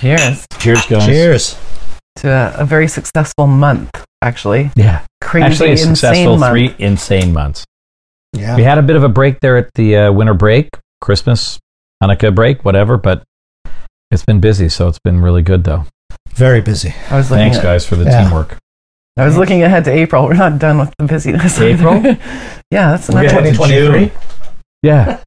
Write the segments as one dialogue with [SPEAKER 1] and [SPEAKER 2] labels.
[SPEAKER 1] Cheers
[SPEAKER 2] Cheers, guys.
[SPEAKER 3] Cheers.
[SPEAKER 1] to a, a very successful month, actually.
[SPEAKER 2] Yeah.
[SPEAKER 1] Crazy,
[SPEAKER 2] Actually, a
[SPEAKER 1] insane
[SPEAKER 2] successful
[SPEAKER 1] month.
[SPEAKER 2] three insane months.
[SPEAKER 3] Yeah.
[SPEAKER 2] We had a bit of a break there at the uh, winter break, Christmas, Hanukkah break, whatever, but it's been busy, so it's been really good, though.
[SPEAKER 3] Very busy.
[SPEAKER 1] I was
[SPEAKER 2] Thanks,
[SPEAKER 1] at,
[SPEAKER 2] guys, for the
[SPEAKER 3] Yeah.
[SPEAKER 2] teamwork.
[SPEAKER 1] I was looking ahead to April. We're not done with the busyness.
[SPEAKER 2] April?
[SPEAKER 1] yeah, that's
[SPEAKER 2] We're
[SPEAKER 1] another
[SPEAKER 3] 2023.
[SPEAKER 2] Yeah.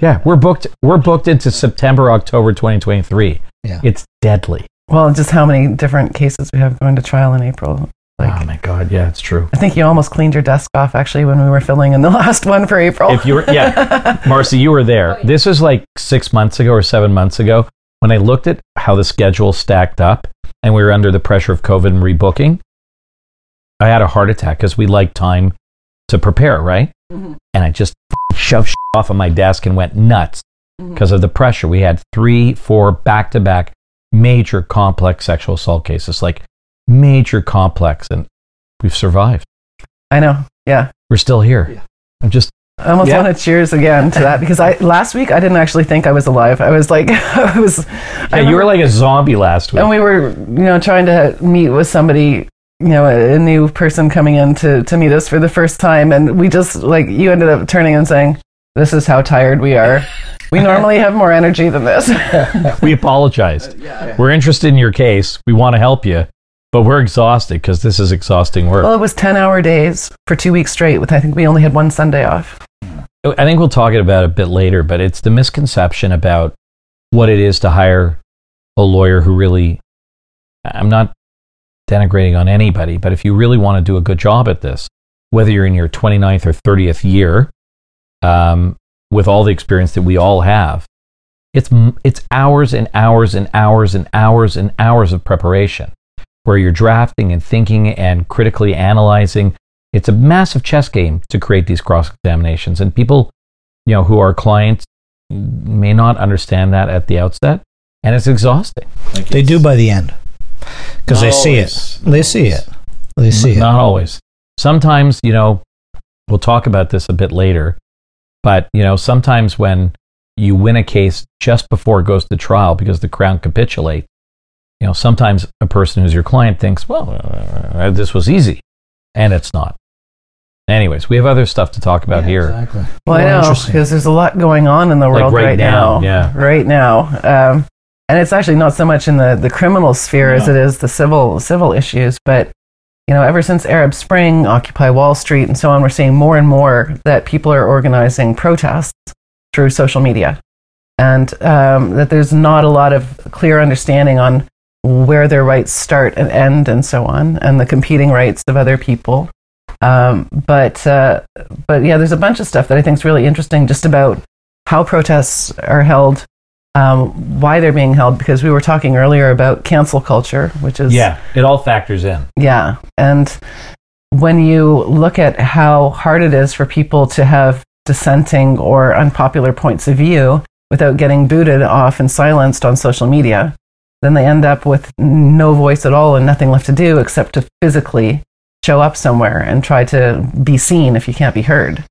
[SPEAKER 2] Yeah, we're booked. We're booked into September, October 2023.
[SPEAKER 3] Yeah.
[SPEAKER 2] It's deadly.
[SPEAKER 1] Well, just how many different cases we have going to trial in April. Like,
[SPEAKER 2] oh my god, yeah, it's true.
[SPEAKER 1] I think you almost cleaned your desk off actually when we were filling in the last one for April.
[SPEAKER 2] If you were, yeah, Marcy, you were there. This was like six months ago or seven months ago when I looked at how the schedule stacked up and we were under the pressure of COVID and rebooking. I had a heart attack because we like time to prepare, right?
[SPEAKER 1] Mhm.
[SPEAKER 2] And I just shoved off of my desk and went nuts
[SPEAKER 1] mm-hmm.
[SPEAKER 2] because of the pressure. We had three, four back to back major complex sexual assault cases, like major complex, and we've survived.
[SPEAKER 1] I know. Yeah.
[SPEAKER 2] We're still here. I'm just
[SPEAKER 1] I almost
[SPEAKER 2] Yeah.
[SPEAKER 1] want to cheers again to that because I last week I didn't actually think I was alive. I was like I was
[SPEAKER 2] yeah. You were like a zombie last week.
[SPEAKER 1] and we were you know trying to meet with somebody you know a, a new person coming in to to meet us for the first time and we just like you ended up turning and saying this is how tired we are. We normally have more energy than this.
[SPEAKER 2] we apologized. We're interested in your case. We want to help you, but we're exhausted because this is exhausting work.
[SPEAKER 1] well, it was 10 hour days for 2 weeks straight with I think we only had one Sunday off.
[SPEAKER 2] Oh, I think we'll talk about it a bit later, but it's the misconception about what it is to hire a lawyer who really, I'm not denigrating on anybody, but if you really want to do a good job at this, whether you're in your 29th or 30th year, um, with all the experience that we all have, it's, it's hours and hours and hours and hours and hours of preparation where you're drafting and thinking and critically analyzing. It's a massive chess game to create these cross examinations and people you know who are clients may not understand that at the outset and it's exhausting.
[SPEAKER 3] They do by the end because they see it. They see it. They see it.
[SPEAKER 2] not always sometimes you know we'll talk about this a bit later but you know sometimes when you win a case just before it goes to trial because the crown capitulates you know sometimes a person who's your client thinks well uh, this was easy and it's not anyways we have other stuff to talk about here
[SPEAKER 3] Exactly.
[SPEAKER 1] Well, I know because there's a lot going on in the
[SPEAKER 2] Like
[SPEAKER 1] world
[SPEAKER 2] right
[SPEAKER 1] right,
[SPEAKER 2] now,
[SPEAKER 1] now.
[SPEAKER 2] yeah.
[SPEAKER 1] right now, um, and it's actually not so much in the, the criminal sphere as it is the civil civil issues. But you know, ever since Arab Spring, Occupy Wall Street, and so on, we're seeing more and more that people are organizing protests through social media, and um, that there's not a lot of clear understanding on where their rights start and end, and so on, and the competing rights of other people. Um, but uh, but yeah, there's a bunch of stuff that I think is really interesting just about how protests are held, um, why they're being held, because we were talking earlier about cancel culture, which is
[SPEAKER 2] yeah it all factors in
[SPEAKER 1] yeah, and when you look at how hard it is for people to have dissenting or unpopular points of view without getting booted off and silenced on social media, then they end up with no voice at all and nothing left to do except to physically show up somewhere and try to be seen if you can't be heard.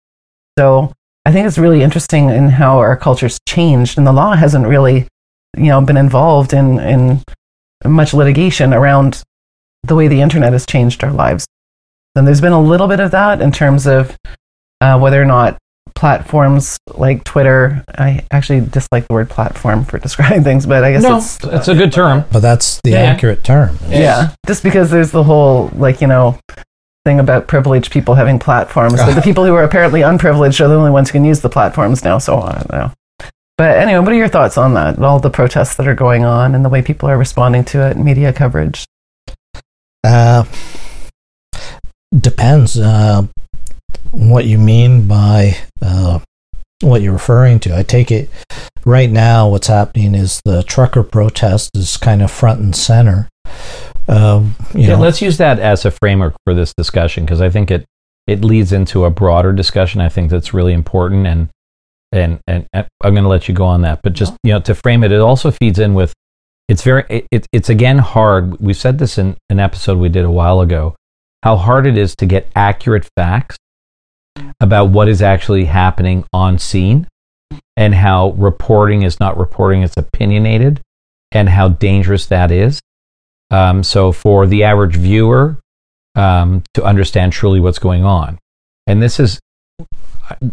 [SPEAKER 1] So I think it's really interesting in how our culture's changed, and the law hasn't really, you know, been involved in in much litigation around the way the internet has changed our lives. And there's been a little bit of that in terms of uh, whether or not platforms like Twitter. I actually dislike the word platform for describing things, but I guess
[SPEAKER 2] no
[SPEAKER 1] it's
[SPEAKER 2] that's a good term
[SPEAKER 3] But that's the
[SPEAKER 2] Yeah.
[SPEAKER 3] accurate term.
[SPEAKER 1] yeah, just because there's the whole like you know thing about privileged people having platforms, but the people who are apparently unprivileged are the only ones who can use the platforms now. So I don't know. But anyway, what are your thoughts on that? All the protests that are going on and the way people are responding to it, media coverage.
[SPEAKER 3] Uh, depends uh, what you mean by uh, what you're referring to. I take it right now. What's happening is the trucker protest is kind of front and center. Um, you
[SPEAKER 2] yeah,
[SPEAKER 3] know,
[SPEAKER 2] let's use that as a framework for this discussion because I think it it leads into a broader discussion. I think that's really important, and and and, and I'm going to let you go on that. But just you know, to frame it, it also feeds in with it's very it, it, it's again hard. We said this in an episode we did a while ago. How hard it is to get accurate facts about what is actually happening on scene, and how reporting is not reporting; it's opinionated. and how dangerous that is. Um, so for the average viewer um, to understand truly what's going on, and this is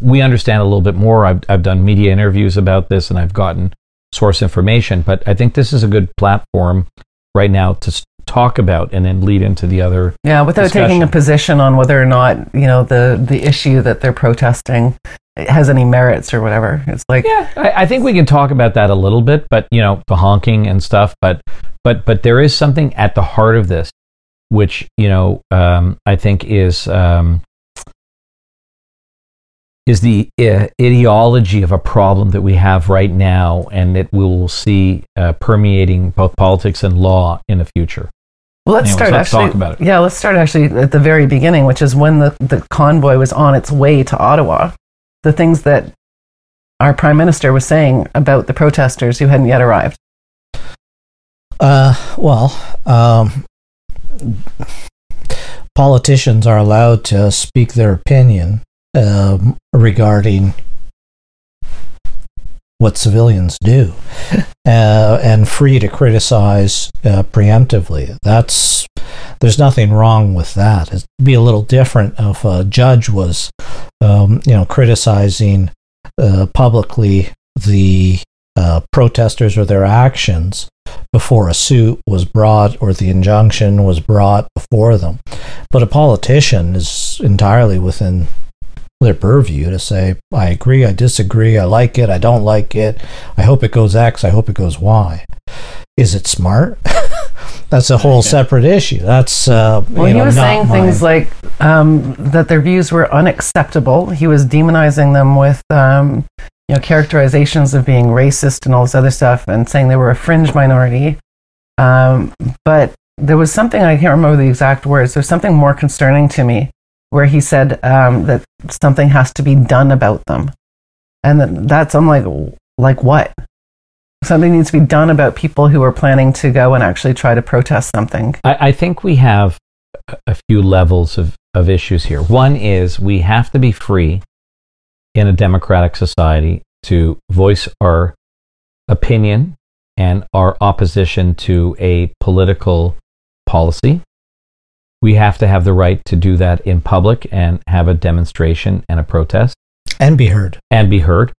[SPEAKER 2] we understand a little bit more. I've I've done media interviews about this, and I've gotten source information. But I think this is a good platform right now to talk about and then lead into the other.
[SPEAKER 1] Yeah, without taking a position on whether or not you know the the issue that they're protesting has any merits or whatever. It's like
[SPEAKER 2] Yeah, I, I think we can talk about that a little bit, but you know, the honking and stuff. But but but there is something at the heart of this, which you know, um, I think is um, is the uh, ideology of a problem that we have right now, and that we will see uh, permeating both politics and law in the future.
[SPEAKER 1] Well, let's
[SPEAKER 2] Anyways,
[SPEAKER 1] start
[SPEAKER 2] let's
[SPEAKER 1] actually.
[SPEAKER 2] talk about it.
[SPEAKER 1] Yeah, let's start actually at the very beginning, which is when the, the convoy was on its way to Ottawa. The things that our prime minister was saying about the protesters who hadn't yet arrived.
[SPEAKER 3] Uh, well, um, politicians are allowed to speak their opinion um, regarding what civilians do, uh, and free to criticize uh, preemptively. That's there's nothing wrong with that. It'd be a little different if a judge was, um, you know, criticizing uh, publicly the uh, protesters or their actions before a suit was brought or the injunction was brought before them. But a politician is entirely within their purview to say, I agree, I disagree, I like it, I don't like it, I hope it goes X, I hope it goes Y. Is it smart? That's a whole separate issue. That's uh,
[SPEAKER 1] Well,
[SPEAKER 3] you
[SPEAKER 1] he
[SPEAKER 3] know,
[SPEAKER 1] was
[SPEAKER 3] not
[SPEAKER 1] saying
[SPEAKER 3] my-
[SPEAKER 1] things like um, that their views were unacceptable. He was demonizing them with, um, you know, characterizations of being racist and all this other stuff, and saying they were a fringe minority. Um, but there was something I can't remember the exact words. There's something more concerning to me, where he said um, that something has to be done about them, and that, that's I'm like, like what? Something needs to be done about people who are planning to go and actually try to protest something.
[SPEAKER 2] I, I think we have a few levels of, of issues here. One is we have to be free in a democratic society to voice our opinion and our opposition to a political policy. We have to have the right to do that in public and have a demonstration and a protest
[SPEAKER 3] and be heard.
[SPEAKER 2] and be heard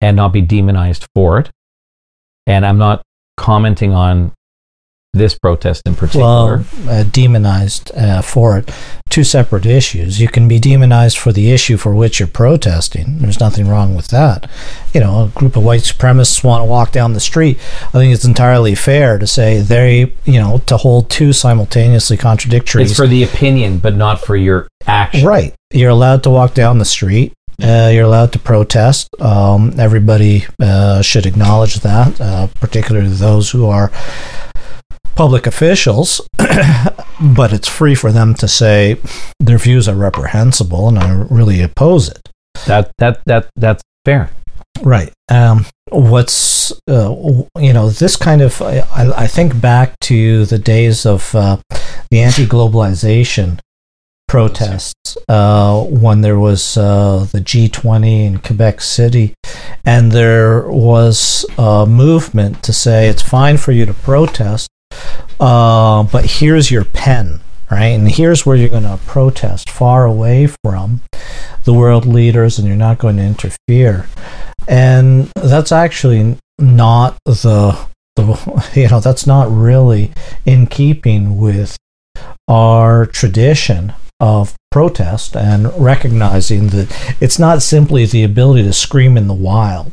[SPEAKER 2] and not be demonized for it. And I'm not commenting on this protest in particular.
[SPEAKER 3] well, uh, demonized uh, for it. Two separate issues. You can be demonized for the issue for which you're protesting. There's nothing wrong with that. You know, a group of white supremacists want to walk down the street. I think it's entirely fair to say they, you know, to hold two simultaneously contradictory.
[SPEAKER 2] It's for the opinion, but not for your action.
[SPEAKER 3] Right. You're allowed to walk down the street. Uh, you're allowed to protest. Um, everybody uh, should acknowledge that, uh, particularly those who are public officials. but it's free for them to say their views are reprehensible, and I really oppose it.
[SPEAKER 2] That that that that's fair.
[SPEAKER 3] Right. Um, what's uh, you know this kind of I, I think back to the days of uh, the anti-globalization protests uh, when there was uh, the G20 in Quebec City, and there was a movement to say it's fine for you to protest, uh, but here's your pen. Right, and here's where you're going to protest, far away from the world leaders, and you're not going to interfere and that's actually not the the you know that's not really in keeping with our tradition of protest and recognizing that it's not simply the ability to scream in the wild.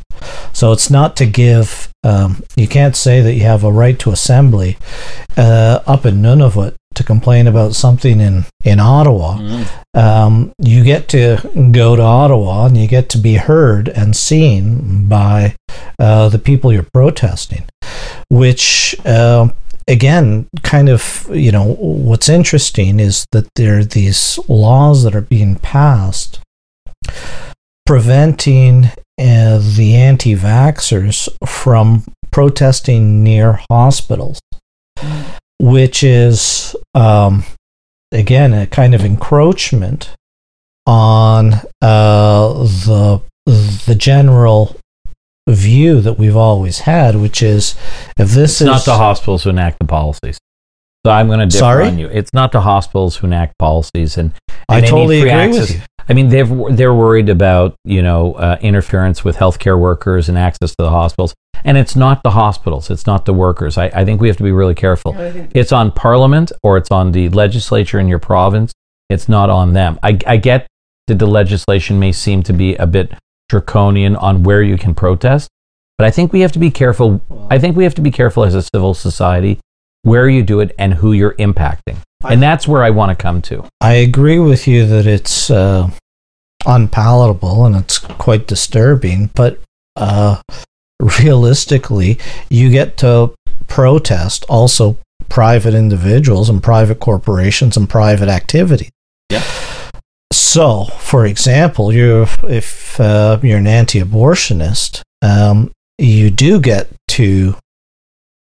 [SPEAKER 3] So it's not to give um, you can't say that you have a right to assembly uh, up in Nunavut to complain about something in in Ottawa. Um, you get to go to Ottawa and you get to be heard and seen by uh, the people you're protesting, which uh, again, kind of, you know, what's interesting is that there are these laws that are being passed preventing uh, the anti vaxxers from protesting near hospitals, which is. Um, again a kind of encroachment on uh, the the general view that we've always had, which is if this
[SPEAKER 2] It's
[SPEAKER 3] is
[SPEAKER 2] not the hospitals who enact the policies. So I'm going to differ
[SPEAKER 3] Sorry?
[SPEAKER 2] on you. It's not the hospitals who enact policies, and,
[SPEAKER 3] I
[SPEAKER 2] and they need
[SPEAKER 3] totally agree
[SPEAKER 2] access.
[SPEAKER 3] with you.
[SPEAKER 2] I mean, they've they're worried about you know uh, interference with healthcare workers and access to the hospitals, and it's not the hospitals. It's not the workers. I, I think we have to be really careful. It's on Parliament or it's on the legislature in your province. It's not on them. I, I get that the legislation may seem to be a bit draconian on where you can protest, but I think we have to be careful. I think we have to be careful as a civil society where you do it and who you're impacting, and that's where I want to come to.
[SPEAKER 3] I agree with you that it's uh, unpalatable and it's quite disturbing, but uh, realistically, you get to protest also private individuals and private corporations and private activity.
[SPEAKER 2] Yeah.
[SPEAKER 3] So, for example, you if uh, you're an anti-abortionist, um, you do get to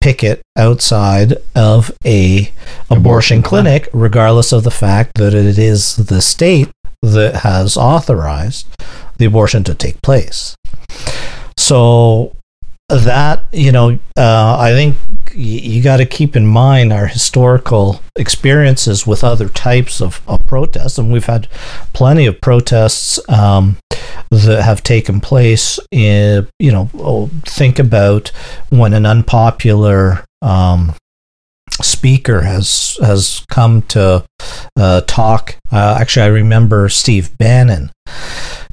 [SPEAKER 3] picket outside of a abortion,
[SPEAKER 2] Abortion
[SPEAKER 3] clinic, regardless of the fact that it is the state that has authorized the abortion to take place. So that you know, uh, I think y- you got to keep in mind our historical experiences with other types of, of protests, and we've had plenty of protests um, that have taken place. In you know, oh, think about when an unpopular um, speaker has has come to uh, talk. Uh, actually, I remember Steve Bannon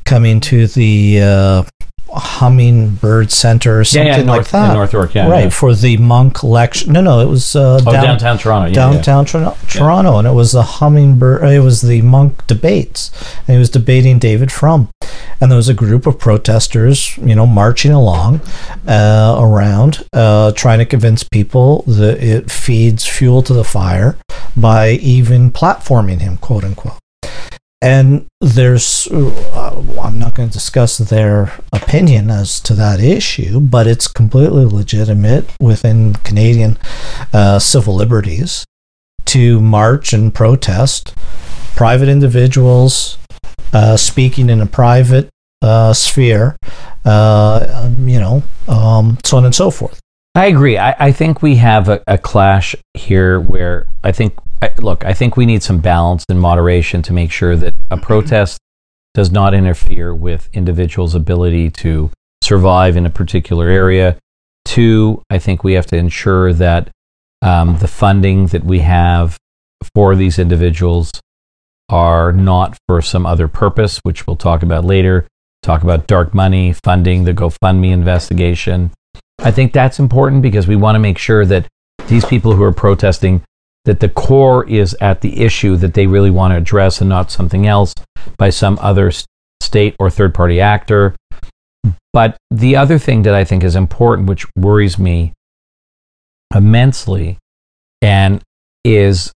[SPEAKER 3] coming to the uh, Hummingbird Center or something like that.
[SPEAKER 2] North York, yeah,
[SPEAKER 3] right
[SPEAKER 2] yeah.
[SPEAKER 3] for the Munk lecture. No, no, it was uh,
[SPEAKER 2] Oh,
[SPEAKER 3] down-
[SPEAKER 2] downtown Toronto. Yeah, yeah.
[SPEAKER 3] downtown Toronto, Toronto, and it was the hummingbird. It was the Munk debates, and he was debating David Frum, and there was a group of protesters, you know, marching along uh, around, uh, trying to convince people that it feeds fuel to the fire by even platforming him, quote unquote. And there's, uh, I'm not going to discuss their opinion as to that issue, but it's completely legitimate within Canadian uh, civil liberties to march and protest private individuals uh, speaking in a private uh, sphere, uh, um, you know, um, so on and so forth.
[SPEAKER 2] I agree. I, I think we have a, a clash here where I think, I, look, I think we need some balance and moderation to make sure that a protest does not interfere with individuals' ability to survive in a particular area. Two, I think we have to ensure that um, the funding that we have for these individuals are not for some other purpose, which we'll talk about later. Talk about dark money funding, the GoFundMe investigation. I think that's important because we want to make sure that these people who are protesting that the core is at the issue that they really want to address and not something else by some other state or third party actor. But the other thing that I think is important, which worries me immensely, and is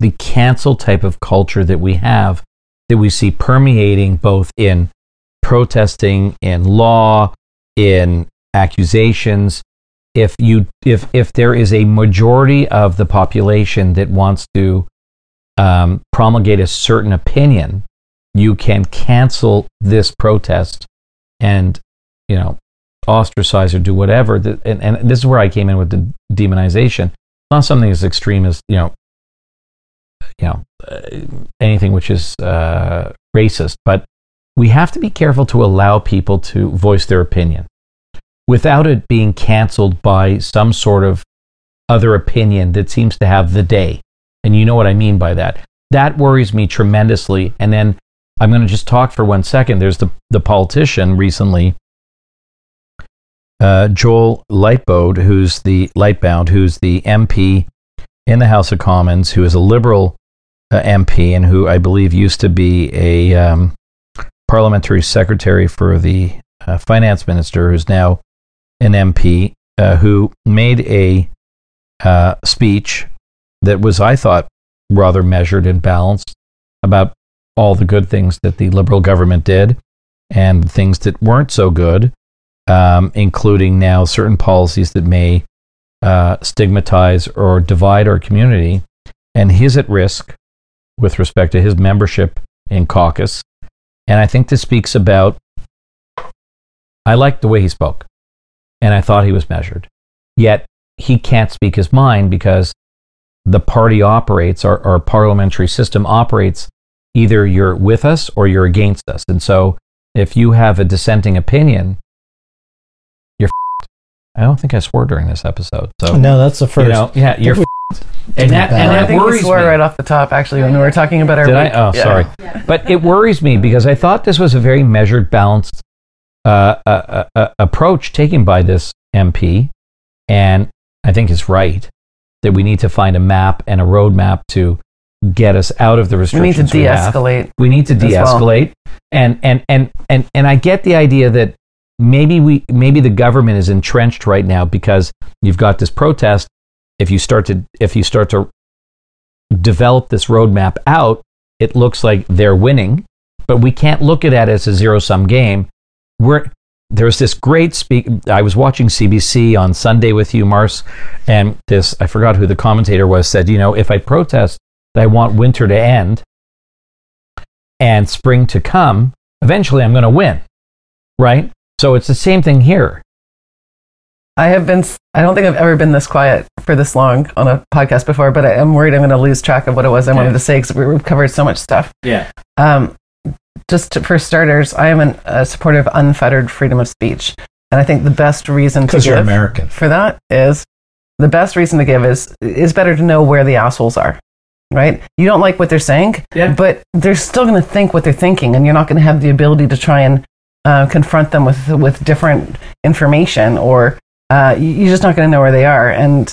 [SPEAKER 2] the cancel type of culture that we have that we see permeating both in protesting, in law, in accusations. If you if if there is a majority of the population that wants to um, promulgate a certain opinion, you can cancel this protest and you know ostracize or do whatever. And, and this is where I came in with the demonization. It's not something as extreme as you know you know uh, anything which is uh, racist, but we have to be careful to allow people to voice their opinion without it being canceled by some sort of other opinion that seems to have the day. And you know what I mean by that. That worries me tremendously. And then I'm going to just talk for one second. There's the, the politician recently, uh, Joel Lightbound, who's the Lightbound, who's the MP in the House of Commons, who is a liberal uh, MP and who I believe used to be a um, parliamentary secretary for the uh, finance minister, who's now an MP, uh, who made a uh, speech that was, I thought, rather measured and balanced about all the good things that the liberal government did and things that weren't so good, um, including now certain policies that may uh, stigmatize or divide our community. And he's at risk with respect to his membership in caucus. And I think this speaks about I liked the way he spoke, and I thought he was measured. Yet he can't speak his mind because the party operates, our, our parliamentary system operates either you're with us or you're against us. And so if you have a dissenting opinion, you're f***ed. I don't think I swore during this episode. So,
[SPEAKER 3] No, that's the first.
[SPEAKER 2] you know, yeah, you're
[SPEAKER 3] we-
[SPEAKER 2] f***ed. And that, and
[SPEAKER 3] And
[SPEAKER 1] I
[SPEAKER 2] that
[SPEAKER 1] think you
[SPEAKER 2] worries
[SPEAKER 1] swore
[SPEAKER 2] me.
[SPEAKER 1] right off the top, actually, when we were talking about our.
[SPEAKER 2] Did I? Oh,
[SPEAKER 1] Yeah.
[SPEAKER 2] sorry. But it worries me because I thought this was a very measured, balanced uh, uh, uh, approach taken by this MP, and I think it's right that we need to find a map and a roadmap to get us out of the restrictions.
[SPEAKER 1] We need to
[SPEAKER 2] restrictions we
[SPEAKER 1] de-escalate.
[SPEAKER 2] We need to de-escalate, and and and and and I get the idea that maybe we maybe the government is entrenched right now because you've got this protest. If you start to if you start to develop this roadmap out, it looks like they're winning, but we can't look at it as a zero sum game. We're there's this great speak. I was watching CBC on Sunday with you, Mars, and this I forgot who the commentator was said. You know, if I protest that I want winter to end and spring to come, eventually I'm going to win, right? So it's the same thing here.
[SPEAKER 1] I have been. I don't think I've ever been this quiet for this long on a podcast before, but I am worried I'm going to lose track of what it was I wanted to say because we've covered so much stuff.
[SPEAKER 2] Yeah.
[SPEAKER 1] Um, just to, for starters, I am an, a supporter of unfettered freedom of speech, and I think the best reason to
[SPEAKER 3] Because you're
[SPEAKER 1] give
[SPEAKER 3] American.
[SPEAKER 1] for that is the best reason to give is is better to know where the assholes are. Right? You don't like what they're saying,
[SPEAKER 2] Yeah.
[SPEAKER 1] but they're still going to think what they're thinking, and you're not going to have the ability to try and uh, confront them with with different information, or uh, you're just not going to know where they are. And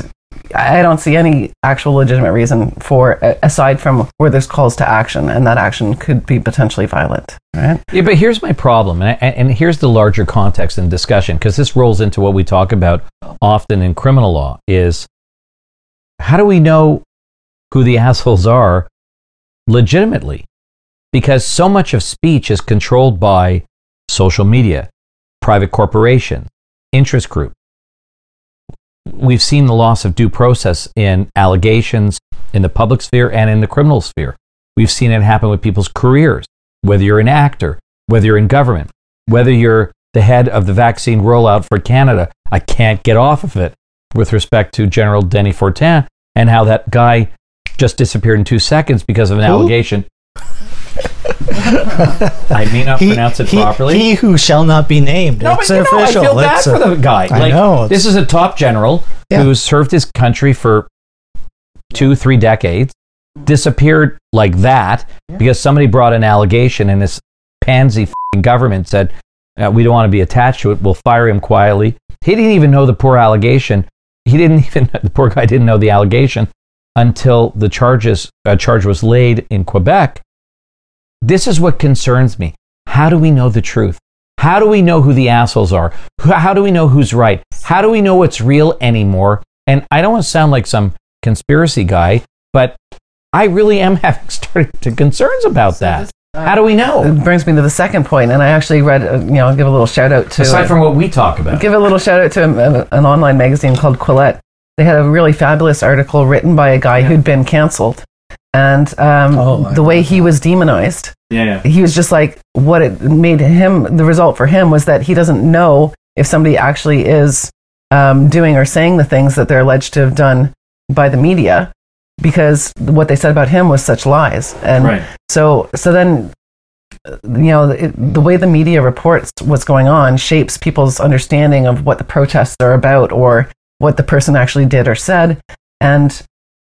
[SPEAKER 1] I don't see any actual legitimate reason for aside from where there's calls to action, and that action could be potentially violent. Right?
[SPEAKER 2] Yeah, but here's my problem, and, and here's the larger context and discussion, because this rolls into what we talk about often in criminal law: is how do we know who the assholes are legitimately? Because so much of speech is controlled by social media, private corporations, interest groups. We've seen the loss of due process in allegations in the public sphere and in the criminal sphere. We've seen it happen with people's careers whether you're an actor, whether you're in government, whether you're the head of the vaccine rollout for Canada. I can't get off of it with respect to General Denny Fortin and how that guy just disappeared in two seconds because of an
[SPEAKER 3] Who?
[SPEAKER 2] allegation. I may not pronounce it
[SPEAKER 3] he,
[SPEAKER 2] properly.
[SPEAKER 3] He who shall not be named.
[SPEAKER 2] No,
[SPEAKER 3] it's
[SPEAKER 2] but you know, I
[SPEAKER 3] official.
[SPEAKER 2] feel bad
[SPEAKER 3] It's
[SPEAKER 2] for the guy.
[SPEAKER 3] I
[SPEAKER 2] like,
[SPEAKER 3] know,
[SPEAKER 2] This is a top general
[SPEAKER 3] Yeah.
[SPEAKER 2] who's served his country for two, three decades, disappeared like that because somebody brought an allegation and this pansy f***ing government said, uh, we don't want to be attached to it. We'll fire him quietly. He didn't even know the poor allegation. He didn't even, the poor guy didn't know the allegation until the charges, uh, charge was laid in Quebec. This is what concerns me. How do we know the truth? How do we know who the assholes are? How do we know who's right? How do we know what's real anymore? And I don't want to sound like some conspiracy guy, but I really am having started to concerns about that. Uh, how do we know?
[SPEAKER 1] It brings me to the second point, and I actually read. Uh, you know, I'll give a little shout out to.
[SPEAKER 2] Aside from what we talk about.
[SPEAKER 1] give a little shout out to a, an online magazine called Quillette. They had a really fabulous article written by a guy who'd been canceled, and um,
[SPEAKER 3] Oh,
[SPEAKER 1] the way
[SPEAKER 3] know
[SPEAKER 1] he was demonized.
[SPEAKER 2] Yeah, yeah.
[SPEAKER 1] He was just like what it made him. The result for him was that he doesn't know if somebody actually is um, doing or saying the things that they're alleged to have done by the media, because what they said about him was such lies. And so, so then, uh, you know, it, the way the media reports what's going on shapes people's understanding of what the protests are about or what the person actually did or said. And,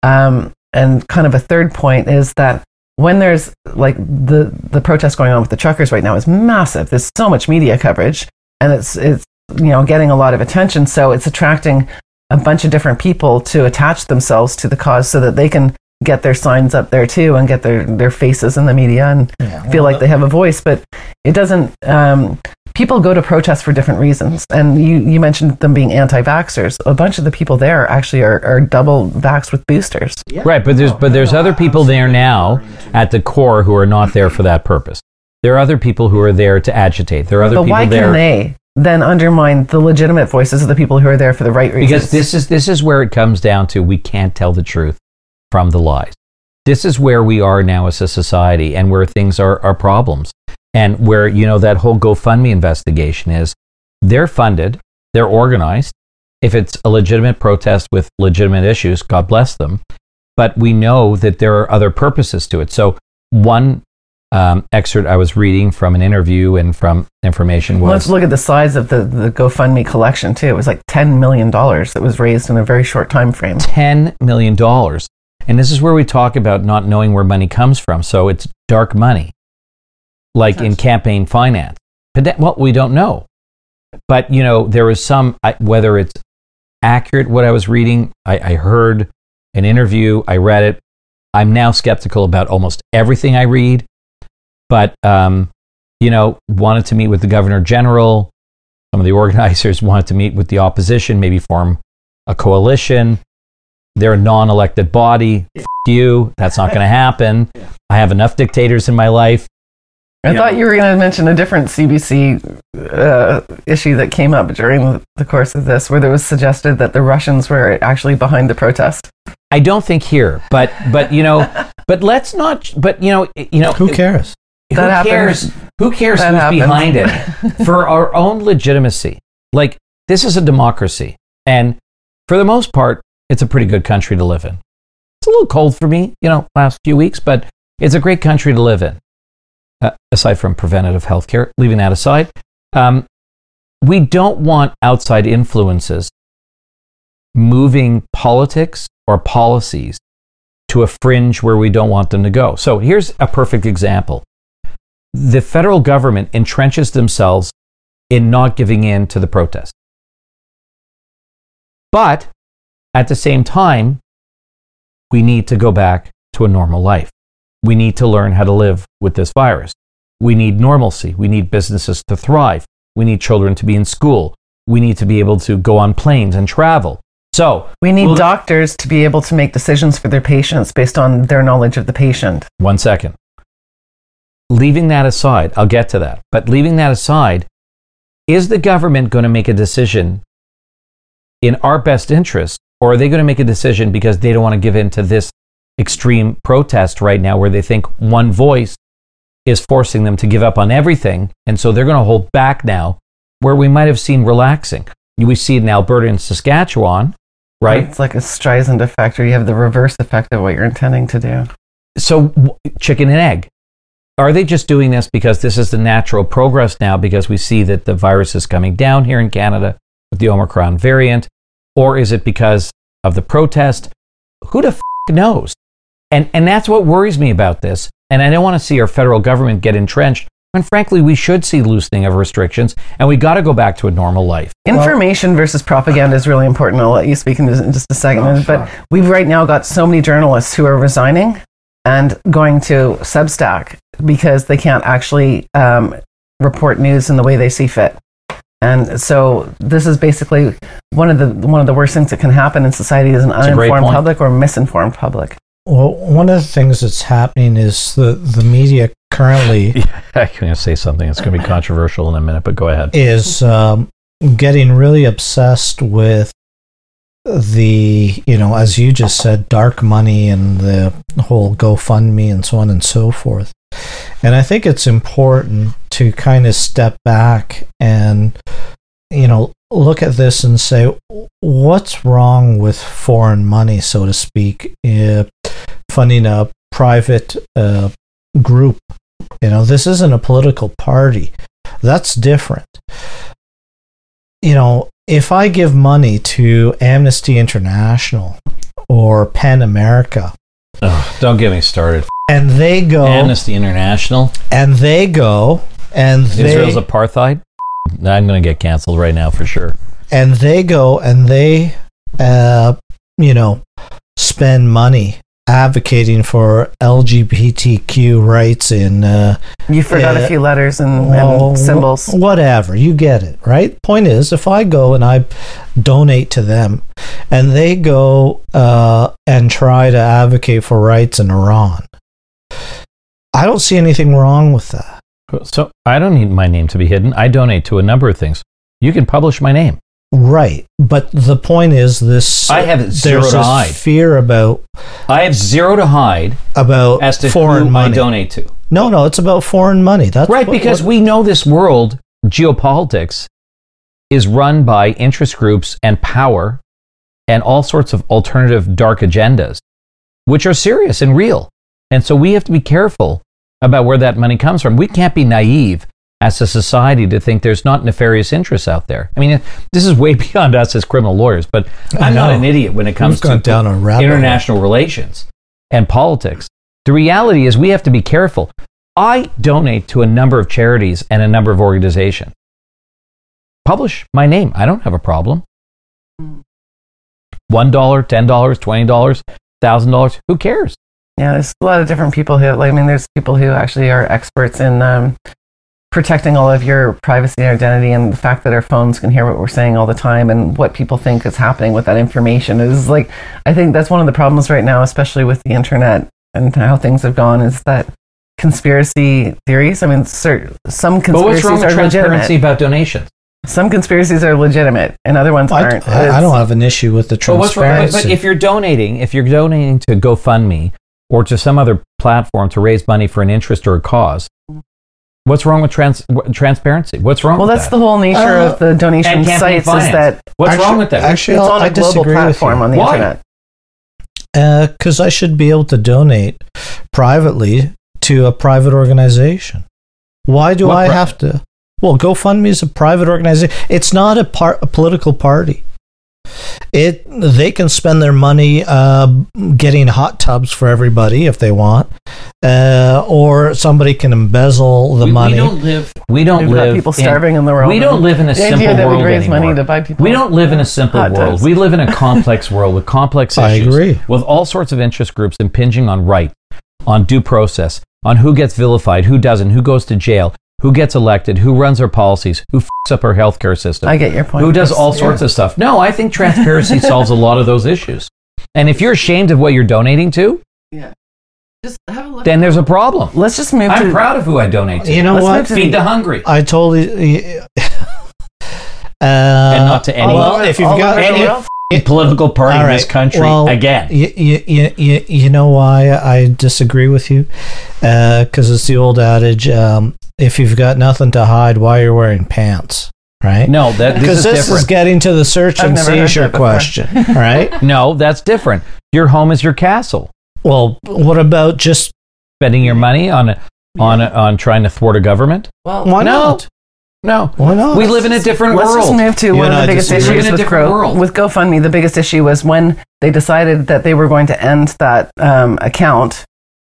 [SPEAKER 1] um, and kind of a third point is that when there's like the the protest going on with the truckers right now is massive. There's so much media coverage, and it's it's you know getting a lot of attention. So it's attracting a bunch of different people to attach themselves to the cause so that they can get their signs up there too and get their their faces in the media and
[SPEAKER 3] Yeah,
[SPEAKER 1] feel like they have a voice. But it doesn't. Um, people go to protests for different reasons, and you you mentioned them being anti-vaxxers. A bunch of the people there actually are, are double vaxxed with boosters.
[SPEAKER 2] Right, but there's but there's other people there now at the core who are not there for that purpose. There are other people who are there to agitate. There are other
[SPEAKER 1] But
[SPEAKER 2] people
[SPEAKER 1] why
[SPEAKER 2] there
[SPEAKER 1] can they then undermine the legitimate voices of the people who are there for the right reasons?
[SPEAKER 2] because this is this is where it comes down to we can't tell the truth from the lies. This is where we are now as a society and where things are are problems. And where, you know, that whole GoFundMe investigation is They're funded, they're organized. If it's a legitimate protest with legitimate issues, God bless them. But we know that there are other purposes to it. So, one um, excerpt I was reading from an interview and from information was
[SPEAKER 1] Let's look at the size of the, the GoFundMe collection too. It was like ten million dollars that was raised in a very short time frame.
[SPEAKER 2] $10 million. And this is where we talk about not knowing where money comes from. So it's dark money, like in campaign finance. But that, well, we don't know. But, you know, there was some, I- whether it's accurate what I was reading, I, I heard an interview, I read it. I'm now skeptical about almost everything I read. But, um, you know, wanted to meet with the governor general. Some of the organizers wanted to meet with the opposition, maybe form a coalition. They're a non elected body. F- you. That's not going to happen. I have enough dictators in my life.
[SPEAKER 1] I
[SPEAKER 4] Yeah.
[SPEAKER 1] thought you were going to mention a different CBC uh, issue that came up during the course of this, where there was suggested that the Russians were actually behind the protest.
[SPEAKER 2] I don't think here, but but you know, but let's not. But you know, you know,
[SPEAKER 3] Who cares?
[SPEAKER 2] who
[SPEAKER 1] That happened.
[SPEAKER 2] cares? Who cares
[SPEAKER 1] That
[SPEAKER 2] who's
[SPEAKER 1] happened.
[SPEAKER 2] behind it? For our own legitimacy, like this is a democracy, and for the most part, it's a pretty good country to live in. It's a little cold for me, you know, last few weeks, but it's a great country to live in. Uh, aside from preventative health care, leaving that aside, um, we don't want outside influences moving politics or policies to a fringe where we don't want them to go. So here's a perfect example. The federal government entrenches themselves in not giving in to the protest. But at the same time, we need to go back to a normal life. We need to learn how to live with this virus. We need normalcy. We need businesses to thrive. We need children to be in school. We need to be able to go on planes and travel. So,
[SPEAKER 1] We need
[SPEAKER 2] Well,
[SPEAKER 1] doctors to be able to make decisions for their patients based on their knowledge of the patient.
[SPEAKER 2] One second. Leaving that aside, I'll get to that. But leaving that aside, is the government going to make a decision in our best interest, or are they going to make a decision because they don't want to give in to this extreme protest right now where they think one voice is forcing them to give up on everything? And so they're going to hold back now where we might have seen relaxing. We see it in Alberta and Saskatchewan, right?
[SPEAKER 1] It's like a Streisand effect, or you have the reverse effect of what you're intending to do.
[SPEAKER 2] so chicken and egg are they just doing this because this is the natural progress now because we see that the virus is coming down here in canada with the omicron variant or is it because of the protest who the f- knows and and that's what worries me about this and i don't want to see our federal government get entrenched and frankly we should see loosening of restrictions and we got to go back to a normal life
[SPEAKER 1] Information versus propaganda is really important. I'll let you speak in just in just a second.
[SPEAKER 4] Oh,
[SPEAKER 1] but
[SPEAKER 4] sure.
[SPEAKER 1] we've right now got so many journalists who are resigning and going to Substack because they can't actually um, report news in the way they see fit. And so this is basically one of the one of the worst things that can happen in society is an
[SPEAKER 2] a great
[SPEAKER 1] uninformed public or misinformed public.
[SPEAKER 3] Well, one of the things that's happening is the, the media currently yeah,
[SPEAKER 2] i'm going to say something that's going to be controversial in a minute but go ahead
[SPEAKER 3] is um, getting really obsessed with the, you know, as you just said, dark money and the whole GoFundMe and so on and so forth. And I think it's important to kind of step back and, you know, look at this and say, what's wrong with foreign money, so to speak, uh, funding a private uh, group? You know, this isn't a political party. That's different. You know, if I give money to Amnesty International or PEN America
[SPEAKER 2] Ugh, don't get me started
[SPEAKER 3] and they go
[SPEAKER 2] amnesty international
[SPEAKER 3] and they go and they
[SPEAKER 2] Israel's apartheid. I'm going to get canceled right now for sure.
[SPEAKER 3] and they go and they uh you know spend money advocating for LGBTQ rights in uh
[SPEAKER 1] You forgot
[SPEAKER 3] Uh,
[SPEAKER 1] a few letters and,
[SPEAKER 3] well,
[SPEAKER 1] and symbols.
[SPEAKER 3] whatever you get it right point is if i go and i donate to them and they go uh, and try to advocate for rights in iran i don't see anything wrong with that
[SPEAKER 2] So I don't need my name to be hidden. I donate to a number of things. You can publish my name.
[SPEAKER 3] Right but the point is this
[SPEAKER 2] I have zero to hide.
[SPEAKER 3] fear about
[SPEAKER 2] I have zero to hide
[SPEAKER 3] about
[SPEAKER 2] as to
[SPEAKER 3] foreign
[SPEAKER 2] who
[SPEAKER 3] money
[SPEAKER 2] I donate to.
[SPEAKER 3] no no it's about foreign money that's
[SPEAKER 2] Right,
[SPEAKER 3] what-
[SPEAKER 2] because
[SPEAKER 3] what-
[SPEAKER 2] we know this world geopolitics is run by interest groups and power and all sorts of alternative dark agendas, which are serious and real. And so we have to be careful about where that money comes from. We can't be naive as a society to think there's not nefarious interests out there. I mean, this is way beyond us as criminal lawyers, but
[SPEAKER 3] I
[SPEAKER 2] I'm not an idiot when it comes
[SPEAKER 3] We've gone
[SPEAKER 2] to
[SPEAKER 3] down a rabbit hole.
[SPEAKER 2] international relations and politics. The reality is we have to be careful. I donate to a number of charities and a number of organizations. Publish my name. I don't have a problem. $1, $10, $20, $1,000, who cares?
[SPEAKER 1] Yeah, there's a lot of different people who, like, I mean, there's people who actually are experts in um, protecting all of your privacy and identity, and the fact that our phones can hear what we're saying all the time and what people think is happening with that information is like, I think that's one of the problems right now, especially with the internet and how things have gone, is that conspiracy theories. I mean, cer- some
[SPEAKER 2] But what's
[SPEAKER 1] conspiracies
[SPEAKER 2] wrong with
[SPEAKER 1] are
[SPEAKER 2] transparency
[SPEAKER 1] legitimate.
[SPEAKER 2] about donations?
[SPEAKER 1] Some conspiracies are legitimate, and other ones
[SPEAKER 3] I,
[SPEAKER 1] aren't.
[SPEAKER 3] I, I
[SPEAKER 1] It's-
[SPEAKER 3] don't have an issue with the
[SPEAKER 2] But what's wrong? But,
[SPEAKER 3] transparency.
[SPEAKER 2] but if you're donating, if you're donating to GoFundMe or to some other platform to raise money for an interest or a cause, what's wrong with trans- w- transparency? What's wrong?
[SPEAKER 1] Well,
[SPEAKER 2] with
[SPEAKER 1] that's
[SPEAKER 2] that?
[SPEAKER 1] the whole nature
[SPEAKER 3] Uh,
[SPEAKER 1] of the donation
[SPEAKER 2] And campaign
[SPEAKER 1] sites is that
[SPEAKER 2] What's
[SPEAKER 3] Actually-
[SPEAKER 2] wrong with that?
[SPEAKER 3] Actually,
[SPEAKER 1] it's on
[SPEAKER 3] I
[SPEAKER 1] a global
[SPEAKER 3] disagree with
[SPEAKER 1] platform on the
[SPEAKER 2] Why?
[SPEAKER 1] internet.
[SPEAKER 3] because I should be able to donate privately to a private organization. Why do
[SPEAKER 2] What
[SPEAKER 3] I
[SPEAKER 2] pri-
[SPEAKER 3] have to? Well, GoFundMe is a private organization. It's not a part a political party. It they can spend their money uh, getting hot tubs for everybody if they want, uh, or somebody can embezzle the
[SPEAKER 2] we,
[SPEAKER 3] money.
[SPEAKER 2] We don't live. We don't
[SPEAKER 1] We've
[SPEAKER 2] live.
[SPEAKER 1] people
[SPEAKER 2] in-
[SPEAKER 1] starving in, the world.
[SPEAKER 2] we don't live in a
[SPEAKER 1] the
[SPEAKER 2] simple
[SPEAKER 1] idea that
[SPEAKER 2] world
[SPEAKER 1] we raise
[SPEAKER 2] anymore.
[SPEAKER 1] money to buy people.
[SPEAKER 2] We don't live in a simple world.
[SPEAKER 1] tubs.
[SPEAKER 2] We live in a complex world with complex
[SPEAKER 3] I
[SPEAKER 2] issues.
[SPEAKER 3] agree.
[SPEAKER 2] With all sorts of interest groups impinging on right, on due process, on who gets vilified, who doesn't, who goes to jail, who gets elected, who runs our policies, who f***s up our healthcare system.
[SPEAKER 1] I get your point.
[SPEAKER 2] who does all sorts of stuff. No, I think transparency solves a lot of those issues. And if you're ashamed of what you're donating to, yeah.
[SPEAKER 1] Just have a look.
[SPEAKER 2] then there's a problem.
[SPEAKER 1] Let's just move
[SPEAKER 2] I'm
[SPEAKER 1] to.
[SPEAKER 2] proud of who I donate to.
[SPEAKER 3] You know
[SPEAKER 1] Let's
[SPEAKER 3] what?
[SPEAKER 1] move
[SPEAKER 2] Feed the hungry.
[SPEAKER 3] I totally. uh,
[SPEAKER 2] And not to any-
[SPEAKER 3] well, if you've got
[SPEAKER 1] over
[SPEAKER 2] any-
[SPEAKER 1] world?
[SPEAKER 2] political party
[SPEAKER 3] All
[SPEAKER 2] in this country
[SPEAKER 3] Well,
[SPEAKER 2] again.
[SPEAKER 3] You, you, you, you, you know why I disagree with you? Because it's the old adage: um, if you've got nothing to hide, why are you wearing pants? Right?
[SPEAKER 2] No, that this
[SPEAKER 3] because
[SPEAKER 2] is
[SPEAKER 3] this
[SPEAKER 2] different.
[SPEAKER 3] is getting to the search
[SPEAKER 1] I've
[SPEAKER 3] and seizure question, right?
[SPEAKER 2] no, that's different. Your home is your castle.
[SPEAKER 3] well, what about just
[SPEAKER 2] Spending your money on a, on a, on trying to thwart a government?
[SPEAKER 1] Well,
[SPEAKER 3] why
[SPEAKER 2] No.
[SPEAKER 3] not?
[SPEAKER 2] No,
[SPEAKER 3] Why not?
[SPEAKER 2] we live in a different
[SPEAKER 1] Let's just
[SPEAKER 2] world.
[SPEAKER 1] move to
[SPEAKER 3] You
[SPEAKER 1] one of the biggest
[SPEAKER 3] disagree.
[SPEAKER 1] issues
[SPEAKER 2] in a
[SPEAKER 1] with, Gro-
[SPEAKER 2] world.
[SPEAKER 1] with GoFundMe. The biggest issue was when they decided that they were going to end that um, account.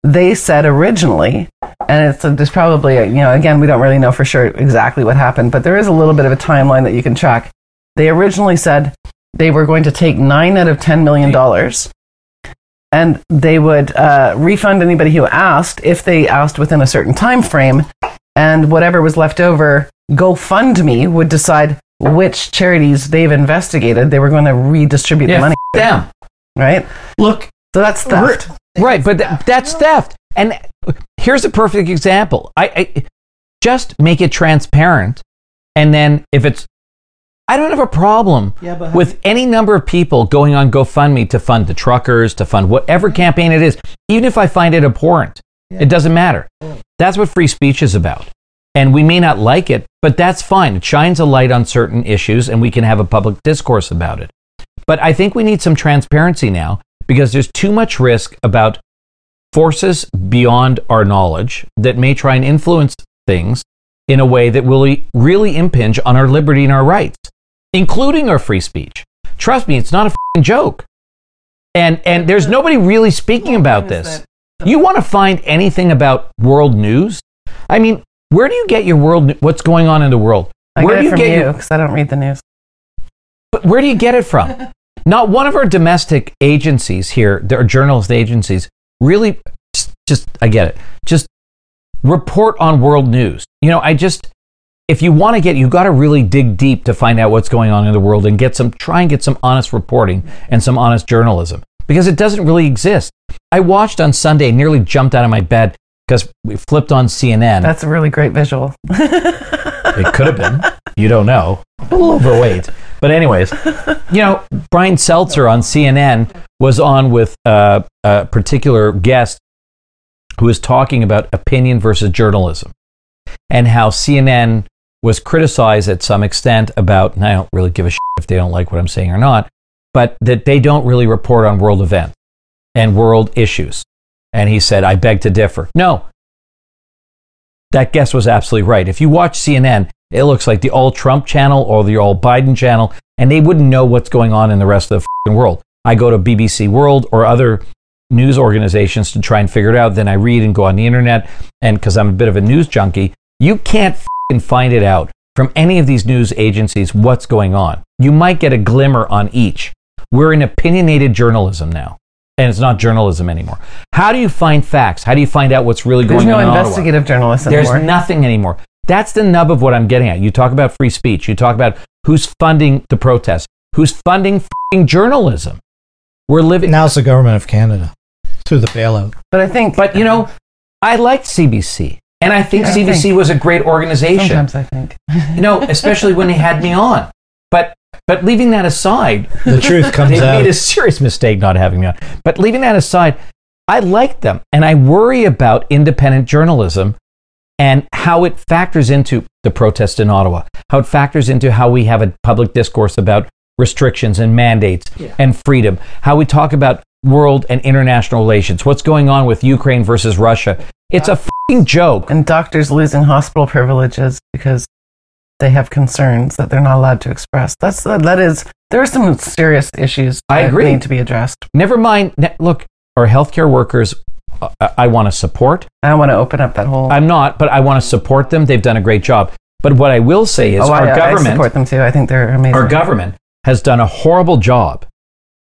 [SPEAKER 1] They said originally, and it's there's probably a, you know again we don't really know for sure exactly what happened, but there is a little bit of a timeline that you can track. They originally said they were going to take nine out of ten million dollars, and they would uh, refund anybody who asked if they asked within a certain time frame, and whatever was left over, GoFundMe would decide which charities they've investigated. They were going to redistribute
[SPEAKER 2] yeah,
[SPEAKER 1] the money,
[SPEAKER 2] f- them.
[SPEAKER 1] right?
[SPEAKER 2] Look,
[SPEAKER 1] So that's theft.
[SPEAKER 2] Right, but th- that's theft. And here's a perfect example. I, I just make it transparent, and then if it's, I don't have a problem
[SPEAKER 3] Yeah, but
[SPEAKER 2] with any number of people going on GoFundMe to fund the truckers, to fund whatever campaign it is, even if I find it abhorrent. It doesn't matter. That's what free speech is about. And we may not like it, but that's fine. It shines a light on certain issues, and we can have a public discourse about it. But I think we need some transparency now because there's too much risk about forces beyond our knowledge that may try and influence things in a way that will really impinge on our liberty and our rights, including our free speech. Trust me, it's not a joke. And and there's nobody really speaking about this. You want to find anything about world news? I mean, where do you get your world? What's going on in the world?
[SPEAKER 1] I
[SPEAKER 2] where
[SPEAKER 1] get
[SPEAKER 2] do
[SPEAKER 1] it
[SPEAKER 2] you
[SPEAKER 1] from
[SPEAKER 2] get
[SPEAKER 1] you because I don't read the news.
[SPEAKER 2] but where do you get it from? Not one of our domestic agencies here, there are journalist agencies, really just, just I get it. Just report on world news. You know, I just if you want to get you got to really dig deep to find out what's going on in the world and get some try and get some honest reporting and some honest journalism because it doesn't really exist. I watched on Sunday, nearly jumped out of my bed because we flipped on CNN.
[SPEAKER 1] That's a really great visual.
[SPEAKER 2] It could have been. You don't know. A little overweight. But anyways, you know, Brian Seltzer on CNN was on with uh, a particular guest who was talking about opinion versus journalism and how CNN was criticized at some extent about, and I don't really give a shit if they don't like what I'm saying or not, but that they don't really report on world events and world issues. And he said, I beg to differ. No. That guess was absolutely right. If you watch CNN, it looks like the all Trump channel or the all Biden channel, and they wouldn't know what's going on in the rest of the world. I go to BBC World or other news organizations to try and figure it out. Then I read and go on the internet, and because I'm a bit of a news junkie, you can't find it out from any of these news agencies what's going on. You might get a glimmer on each. We're in opinionated journalism now and it's not journalism anymore. How do you find facts? How do you find out what's really
[SPEAKER 1] There's
[SPEAKER 2] going
[SPEAKER 1] no
[SPEAKER 2] on? in Ottawa?
[SPEAKER 1] investigative journalism
[SPEAKER 2] There's
[SPEAKER 1] anymore.
[SPEAKER 2] nothing anymore. That's the nub of what I'm getting at. You talk about free speech. You talk about who's funding the protest, who's funding fing journalism. We're living.
[SPEAKER 3] Now it's the government of Canada through the bailout.
[SPEAKER 1] but I think,
[SPEAKER 2] But you know, I liked CBC, and I think
[SPEAKER 1] I
[SPEAKER 2] CBC
[SPEAKER 1] think-
[SPEAKER 2] was a great organization.
[SPEAKER 1] sometimes I think.
[SPEAKER 2] You know, especially when they had me on. But but leaving that aside,
[SPEAKER 3] The truth comes
[SPEAKER 2] they
[SPEAKER 3] out.
[SPEAKER 2] made a serious mistake not having me on. But leaving that aside, I like them, and I worry about independent journalism and how it factors into the protest in Ottawa, how it factors into how we have a public discourse about restrictions and mandates and freedom, how we talk about world and international relations, what's going on with Ukraine versus Russia. It's a fing joke.
[SPEAKER 1] And doctors losing hospital privileges because they have concerns that they're not allowed to express. That's that is there are some serious issues
[SPEAKER 2] I
[SPEAKER 1] that
[SPEAKER 2] agree.
[SPEAKER 1] need to be addressed.
[SPEAKER 2] Never mind. ne- Look, our healthcare workers, uh, I want to support.
[SPEAKER 1] I want to open up that whole.
[SPEAKER 2] I'm not, but I want to support them. They've done a great job. But what I will say is
[SPEAKER 1] oh,
[SPEAKER 2] our
[SPEAKER 1] I, I support them too. I think they're amazing.
[SPEAKER 2] our government has done a horrible job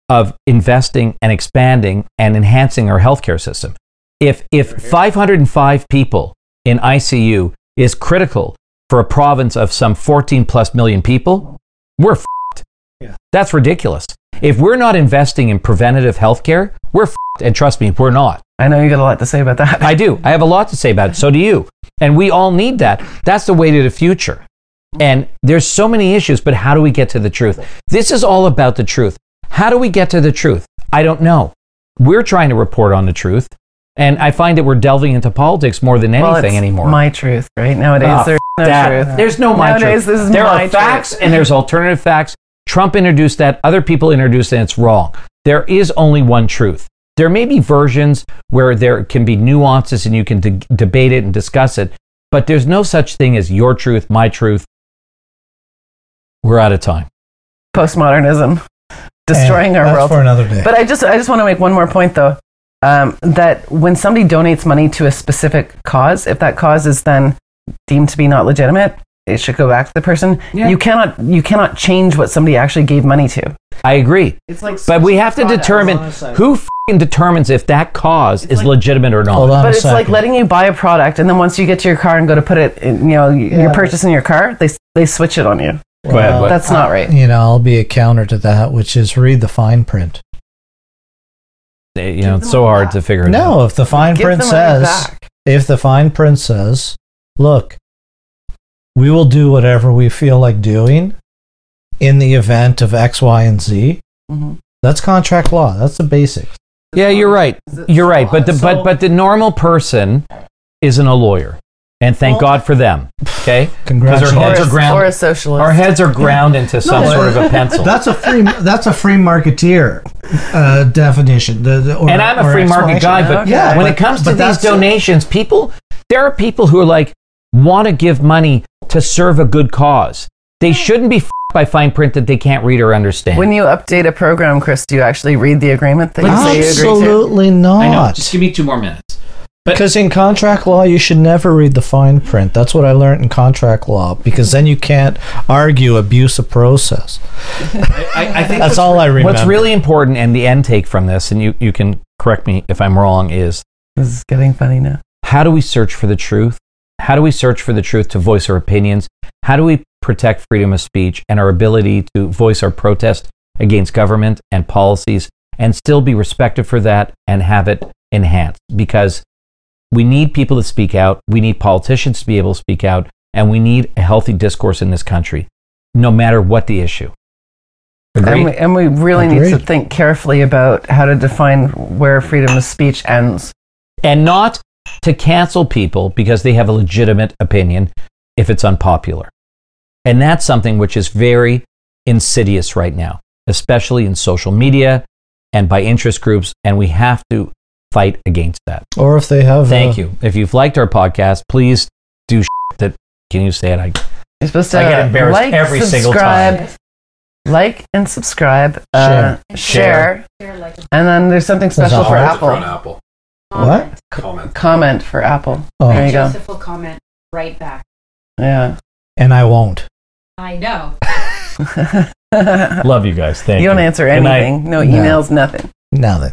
[SPEAKER 2] of investing and expanding and enhancing our healthcare system. If if 505 people in ICU is critical for a province of some 14 plus million people, we're f***ed.
[SPEAKER 3] Yeah.
[SPEAKER 2] That's ridiculous. If we're not investing in preventative healthcare, we're f***ed. And trust me, we're not.
[SPEAKER 1] I know you got a lot to say about that.
[SPEAKER 2] I do. I have a lot to say about it. So do you. And we all need that. That's the way to the future. And there's so many issues, but how do we get to the truth? This is all about the truth. How do we get to the truth? I don't know. We're trying to report on the truth. And I find that we're delving into politics more than
[SPEAKER 1] well,
[SPEAKER 2] anything
[SPEAKER 1] it's
[SPEAKER 2] anymore.
[SPEAKER 1] My truth, right? Nowadays,
[SPEAKER 2] Ah,
[SPEAKER 1] there's no
[SPEAKER 2] that-
[SPEAKER 1] truth.
[SPEAKER 2] There's no my
[SPEAKER 1] Nowadays,
[SPEAKER 2] truth.
[SPEAKER 1] this is
[SPEAKER 2] there
[SPEAKER 1] my
[SPEAKER 2] are facts and there's alternative facts. Trump introduced that. Other people introduced it. And it's wrong. There is only one truth. There may be versions where there can be nuances and you can de- debate it and discuss it, but there's no such thing as your truth, my truth. We're out of time.
[SPEAKER 1] Postmodernism destroying
[SPEAKER 3] And
[SPEAKER 1] our
[SPEAKER 3] that's
[SPEAKER 1] world.
[SPEAKER 3] for another day.
[SPEAKER 1] But I just I just want to make one more point though. Um, that when somebody donates money to a specific cause, if that cause is then deemed to be not legitimate, it should go back to the person.
[SPEAKER 2] Yeah.
[SPEAKER 1] You cannot you cannot change what somebody actually gave money to.
[SPEAKER 2] I agree.
[SPEAKER 4] It's like
[SPEAKER 2] But we have to determine
[SPEAKER 4] Hold on a
[SPEAKER 2] who determines if that cause is
[SPEAKER 4] like-
[SPEAKER 2] legitimate or not.
[SPEAKER 3] Hold on
[SPEAKER 1] But
[SPEAKER 3] a
[SPEAKER 1] it's like letting you buy a product and then once you get to your car and go to put it in, you know, you're
[SPEAKER 3] Yeah.
[SPEAKER 1] purchasing your car, they they switch it on you.
[SPEAKER 2] Go ahead,
[SPEAKER 1] That's not right.
[SPEAKER 3] You know, I'll be a counter to that, which is read the fine print.
[SPEAKER 2] You know, it's so hard to figure it out.
[SPEAKER 3] No, if the fine
[SPEAKER 1] Give
[SPEAKER 3] print says, if the fine print says, look, we will do whatever we feel like doing in the event of X, Y, and Z,
[SPEAKER 1] Mhm.
[SPEAKER 3] that's contract law. That's the basics.
[SPEAKER 2] Yeah, you're right. You're right. But the but but the normal person isn't a lawyer, and thank God for them. Okay,
[SPEAKER 3] Congratulations.
[SPEAKER 2] Heads
[SPEAKER 1] Or
[SPEAKER 2] are ground-
[SPEAKER 1] or a socialist.
[SPEAKER 2] our heads are ground into some
[SPEAKER 3] No,
[SPEAKER 2] sort of a pencil.
[SPEAKER 3] That's a free. That's a free marketeer uh, definition. The, the, or,
[SPEAKER 2] and I'm a free market guy, but
[SPEAKER 1] Okay.
[SPEAKER 3] Yeah,
[SPEAKER 2] when
[SPEAKER 3] but-
[SPEAKER 2] it comes to these
[SPEAKER 3] that's-
[SPEAKER 2] donations, people there are people who are like want to give money to serve a good cause. They shouldn't be f- by fine print that they can't read or understand.
[SPEAKER 1] when you update a program, Chris, do you actually read the agreement that you say you agree to?
[SPEAKER 3] Absolutely not.
[SPEAKER 4] I know. Just give me two more minutes.
[SPEAKER 3] Because in contract law, you should never read the fine print. That's what I learned in contract law. Because then you can't argue abuse of process.
[SPEAKER 4] I, I think
[SPEAKER 3] That's all I remember.
[SPEAKER 2] What's really important and the end take from this, and you, you can correct me if I'm wrong, is
[SPEAKER 1] This is getting funny now.
[SPEAKER 2] how do we search for the truth? How do we search for the truth to voice our opinions? How do we protect freedom of speech and our ability to voice our protest against government and policies and still be respected for that and have it enhanced? Because we need people to speak out, we need politicians to be able to speak out, and we need a healthy discourse in this country, no matter what the issue.
[SPEAKER 1] And we, and we really need to think carefully about how to define where freedom of speech ends.
[SPEAKER 2] and not to cancel people because they have a legitimate opinion if it's unpopular. And that's something which is very insidious right now, especially in social media and by interest groups. And we have to fight against that.
[SPEAKER 3] Or if they have.
[SPEAKER 2] Thank
[SPEAKER 3] uh,
[SPEAKER 2] you. If you've liked our podcast, please do that. Can you say it? I,
[SPEAKER 1] You're supposed to
[SPEAKER 2] I get embarrassed
[SPEAKER 1] like,
[SPEAKER 2] every single
[SPEAKER 1] subscribe, Like and subscribe, uh, share,
[SPEAKER 2] Share.
[SPEAKER 1] and then there's something special
[SPEAKER 3] that
[SPEAKER 1] for? Apple.
[SPEAKER 5] Apple.
[SPEAKER 3] What?
[SPEAKER 5] Comment.
[SPEAKER 1] Comment for Apple.
[SPEAKER 3] Oh.
[SPEAKER 1] There you go.
[SPEAKER 6] Joseph will comment right back.
[SPEAKER 1] Yeah.
[SPEAKER 3] And I won't.
[SPEAKER 6] I know.
[SPEAKER 2] love you guys. Thank
[SPEAKER 1] you
[SPEAKER 2] you.
[SPEAKER 1] don't answer anything. No
[SPEAKER 3] No.
[SPEAKER 1] emails, nothing.
[SPEAKER 3] Now then.